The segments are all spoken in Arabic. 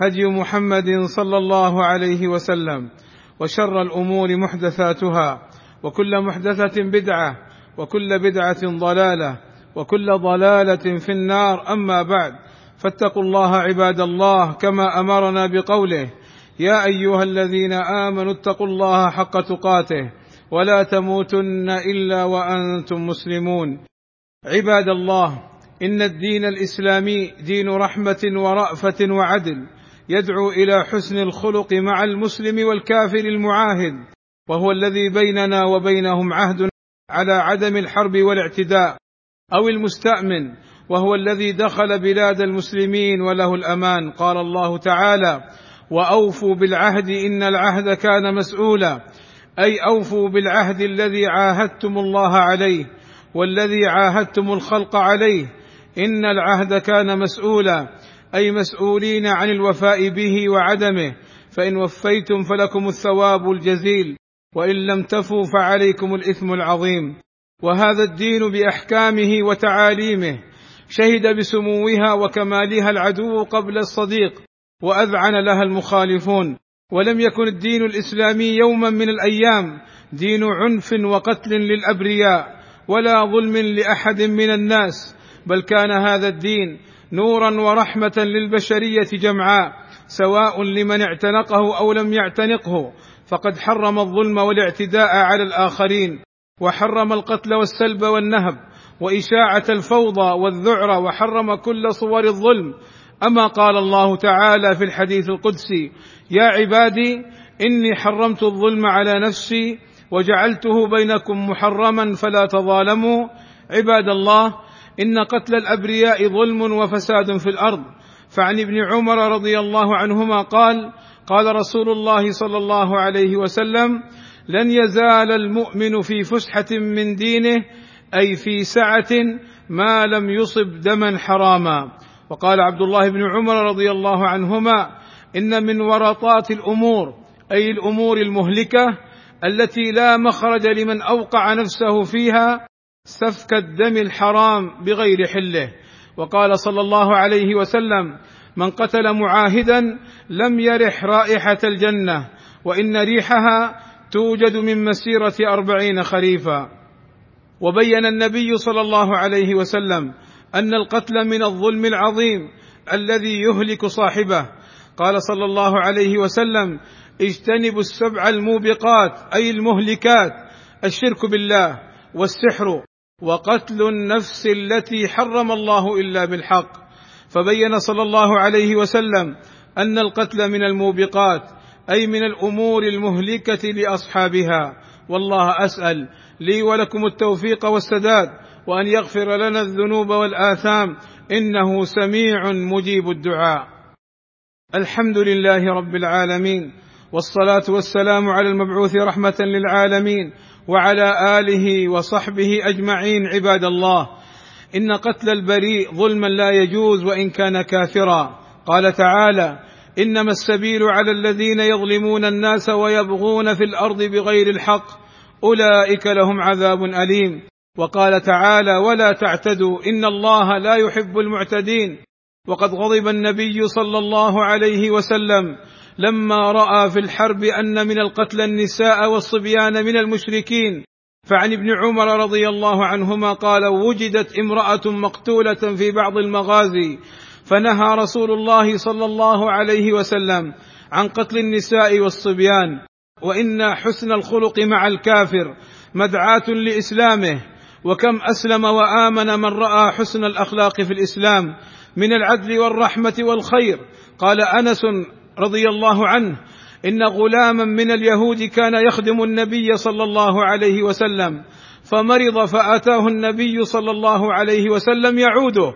هدي محمد صلى الله عليه وسلم وشر الأمور محدثاتها وكل محدثة بدعة وكل بدعة ضلالة وكل ضلالة في النار. أما بعد فاتقوا الله عباد الله كما أمرنا بقوله يا أيها الذين آمنوا اتقوا الله حق تقاته ولا تموتن إلا وأنتم مسلمون. عباد الله إن الدين الإسلامي دين رحمة ورأفة وعدل. يدعو إلى حسن الخلق مع المسلم والكافر المعاهد وهو الذي بيننا وبينهم عهد على عدم الحرب والاعتداء أو المستأمن وهو الذي دخل بلاد المسلمين وله الأمان قال الله تعالى وأوفوا بالعهد إن العهد كان مسؤولا أي أوفوا بالعهد الذي عاهدتم الله عليه والذي عاهدتم الخلق عليه إن العهد كان مسؤولا أي مسؤولين عن الوفاء به وعدمه فإن وفيتم فلكم الثواب الجزيل وإن لم تفوا فعليكم الإثم العظيم. وهذا الدين بأحكامه وتعاليمه. شهد بسموها وكمالها العدو قبل الصديق وأذعن لها المخالفون. ولم يكن الدين الإسلامي يوما من الأيام دين عنف وقتل للأبرياء ولا ظلم لأحد من الناس. بل كان هذا الدين نورا ورحمة للبشرية جمعاء سواء لمن اعتنقه أو لم يعتنقه. فقد حرم الظلم والاعتداء على الآخرين وحرم القتل والسلب والنهب وإشاعة الفوضى والذعر وحرم كل صور الظلم. أما قال الله تعالى في الحديث القدسي يا عبادي إني حرمت الظلم على نفسي وجعلته بينكم محرما فلا تظالموا. عباد الله إن قتل الأبرياء ظلم وفساد في الأرض. فعن ابن عمر رضي الله عنهما قال قال رسول الله صلى الله عليه وسلم لن يزال المؤمن في فسحة من دينه أي في سعة ما لم يصب دما حراما. وقال عبد الله بن عمر رضي الله عنهما إن من ورطات الأمور أي الأمور المهلكة التي لا مخرج لمن أوقع نفسه فيها سفك الدم الحرام بغير حله. وقال صلى الله عليه وسلم من قتل معاهدا لم يرح رائحة الجنة وإن ريحها توجد من مسيرة أربعين خريفا. وبين النبي صلى الله عليه وسلم أن القتل من الظلم العظيم الذي يهلك صاحبه. قال صلى الله عليه وسلم اجتنبوا السبع الموبقات أي المهلكات الشرك بالله والسحر وقتل النفس التي حرم الله إلا بالحق. فبين صلى الله عليه وسلم أن القتل من الموبقات أي من الأمور المهلكة لأصحابها. والله أسأل لي ولكم التوفيق والسداد وأن يغفر لنا الذنوب والآثام. إنه سميع مجيب الدعاء. الحمد لله رب العالمين. والصلاة والسلام على المبعوث رحمة للعالمين وعلى آله وصحبه أجمعين عباد الله. إن قتل البريء ظلما لا يجوز وإن كان كافرا. قال تعالى إنما السبيل على الذين يظلمون الناس ويبغون في الأرض بغير الحق أولئك لهم عذاب أليم. وقال تعالى ولا تعتدوا إن الله لا يحب المعتدين. وقد غضب النبي صلى الله عليه وسلم لما رأى في الحرب أن من القتل النساء والصبيان من المشركين فعن ابن عمر رضي الله عنهما قال وجدت امرأة مقتولة في بعض المغازي فنهى رسول الله صلى الله عليه وسلم عن قتل النساء والصبيان وإن حسن الخلق مع الكافر مدعاة لإسلامه وكم أسلم وآمن من رأى حسن الأخلاق في الإسلام من العدل والرحمة والخير. قال أنس رضي الله عنه إن غلاما من اليهود كان يخدم النبي صلى الله عليه وسلم فمرض فأتاه النبي صلى الله عليه وسلم يعوده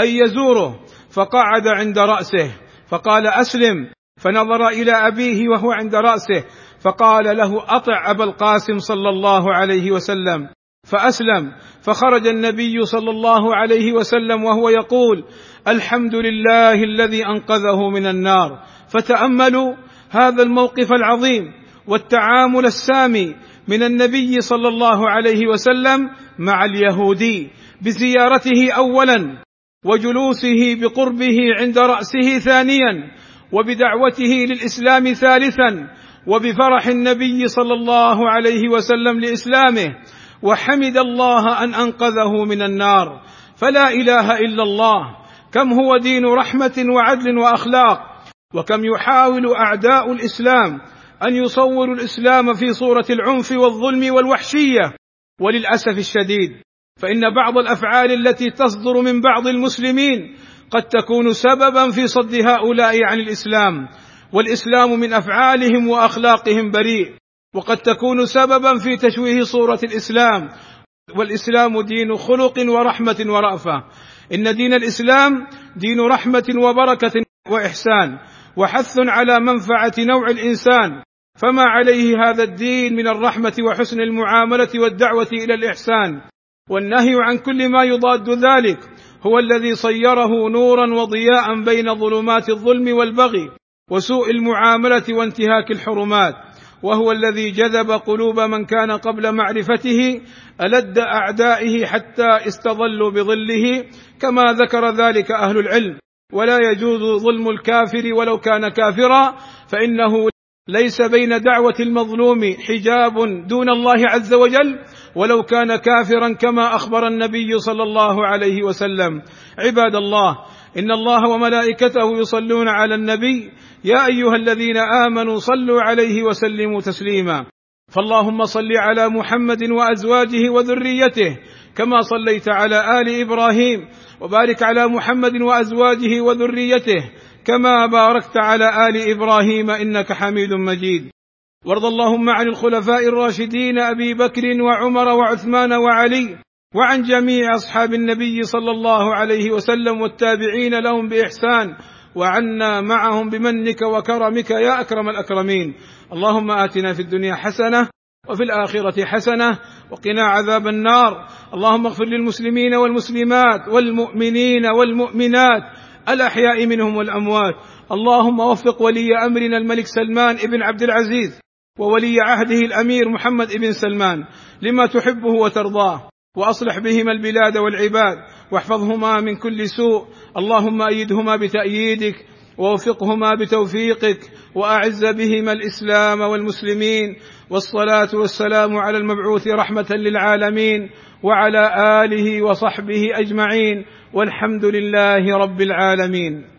أي يزوره فقعد عند رأسه فقال أسلم فنظر إلى أبيه وهو عند رأسه فقال له أطع أبا القاسم صلى الله عليه وسلم فأسلم فخرج النبي صلى الله عليه وسلم وهو يقول الحمد لله الذي أنقذه من النار. فتأملوا هذا الموقف العظيم والتعامل السامي من النبي صلى الله عليه وسلم مع اليهودي بزيارته اولا وجلوسه بقربه عند رأسه ثانيا وبدعوته للإسلام ثالثا وبفرح النبي صلى الله عليه وسلم لإسلامه وحمد الله أن أنقذه من النار. فلا إله إلا الله. كم هو دين رحمة وعدل وأخلاق. وكم يحاول أعداء الإسلام أن يصوروا الإسلام في صورة العنف والظلم والوحشية. وللأسف الشديد فإن بعض الأفعال التي تصدر من بعض المسلمين قد تكون سببا في صد هؤلاء عن الإسلام. والإسلام من أفعالهم وأخلاقهم بريء وقد تكون سببا في تشويه صورة الإسلام. والإسلام دين خلق ورحمة ورأفة. إن دين الإسلام دين رحمة وبركة وإحسان. وحث على منفعة نوع الإنسان. فما عليه هذا الدين من الرحمة وحسن المعاملة والدعوة إلى الإحسان. والنهي عن كل ما يضاد ذلك هو الذي صيره نورا وضياء بين ظلمات الظلم والبغي وسوء المعاملة وانتهاك الحرمات. وهو الذي جذب قلوب من كان قبل معرفته ألد أعدائه حتى استظلوا بظله كما ذكر ذلك أهل العلم. ولا يجوز ظلم الكافر ولو كان كافرا فإنه ليس بين دعوة المظلوم حجاب دون الله عز وجل ولو كان كافرا كما أخبر النبي صلى الله عليه وسلم. عباد الله إن الله وملائكته يصلون على النبي يا أيها الذين آمنوا صلوا عليه وسلموا تسليما. فاللهم صل على محمد وأزواجه وذريته كما صليت على آل إبراهيم وبارك على محمد وأزواجه وذريته كما باركت على آل إبراهيم إنك حميد مجيد. وارض اللهم عن الخلفاء الراشدين أبي بكر وعمر وعثمان وعلي وعن جميع أصحاب النبي صلى الله عليه وسلم والتابعين لهم بإحسان وعنا معهم بمنك وكرمك يا أكرم الأكرمين. اللهم آتنا في الدنيا حسنة وفي الآخرة حسنة وقنا عذاب النار. اللهم اغفر للمسلمين والمسلمات والمؤمنين والمؤمنات الأحياء منهم والأموات. اللهم وفق ولي أمرنا الملك سلمان بن عبد العزيز وولي عهده الأمير محمد بن سلمان لما تحبه وترضاه. وأصلح بهما البلاد والعباد واحفظهما من كل سوء. اللهم أيدهما بتأييدك ووفقهما بتوفيقك وأعز بهما الإسلام والمسلمين. والصلاة والسلام على المبعوث رحمة للعالمين وعلى آله وصحبه أجمعين. والحمد لله رب العالمين.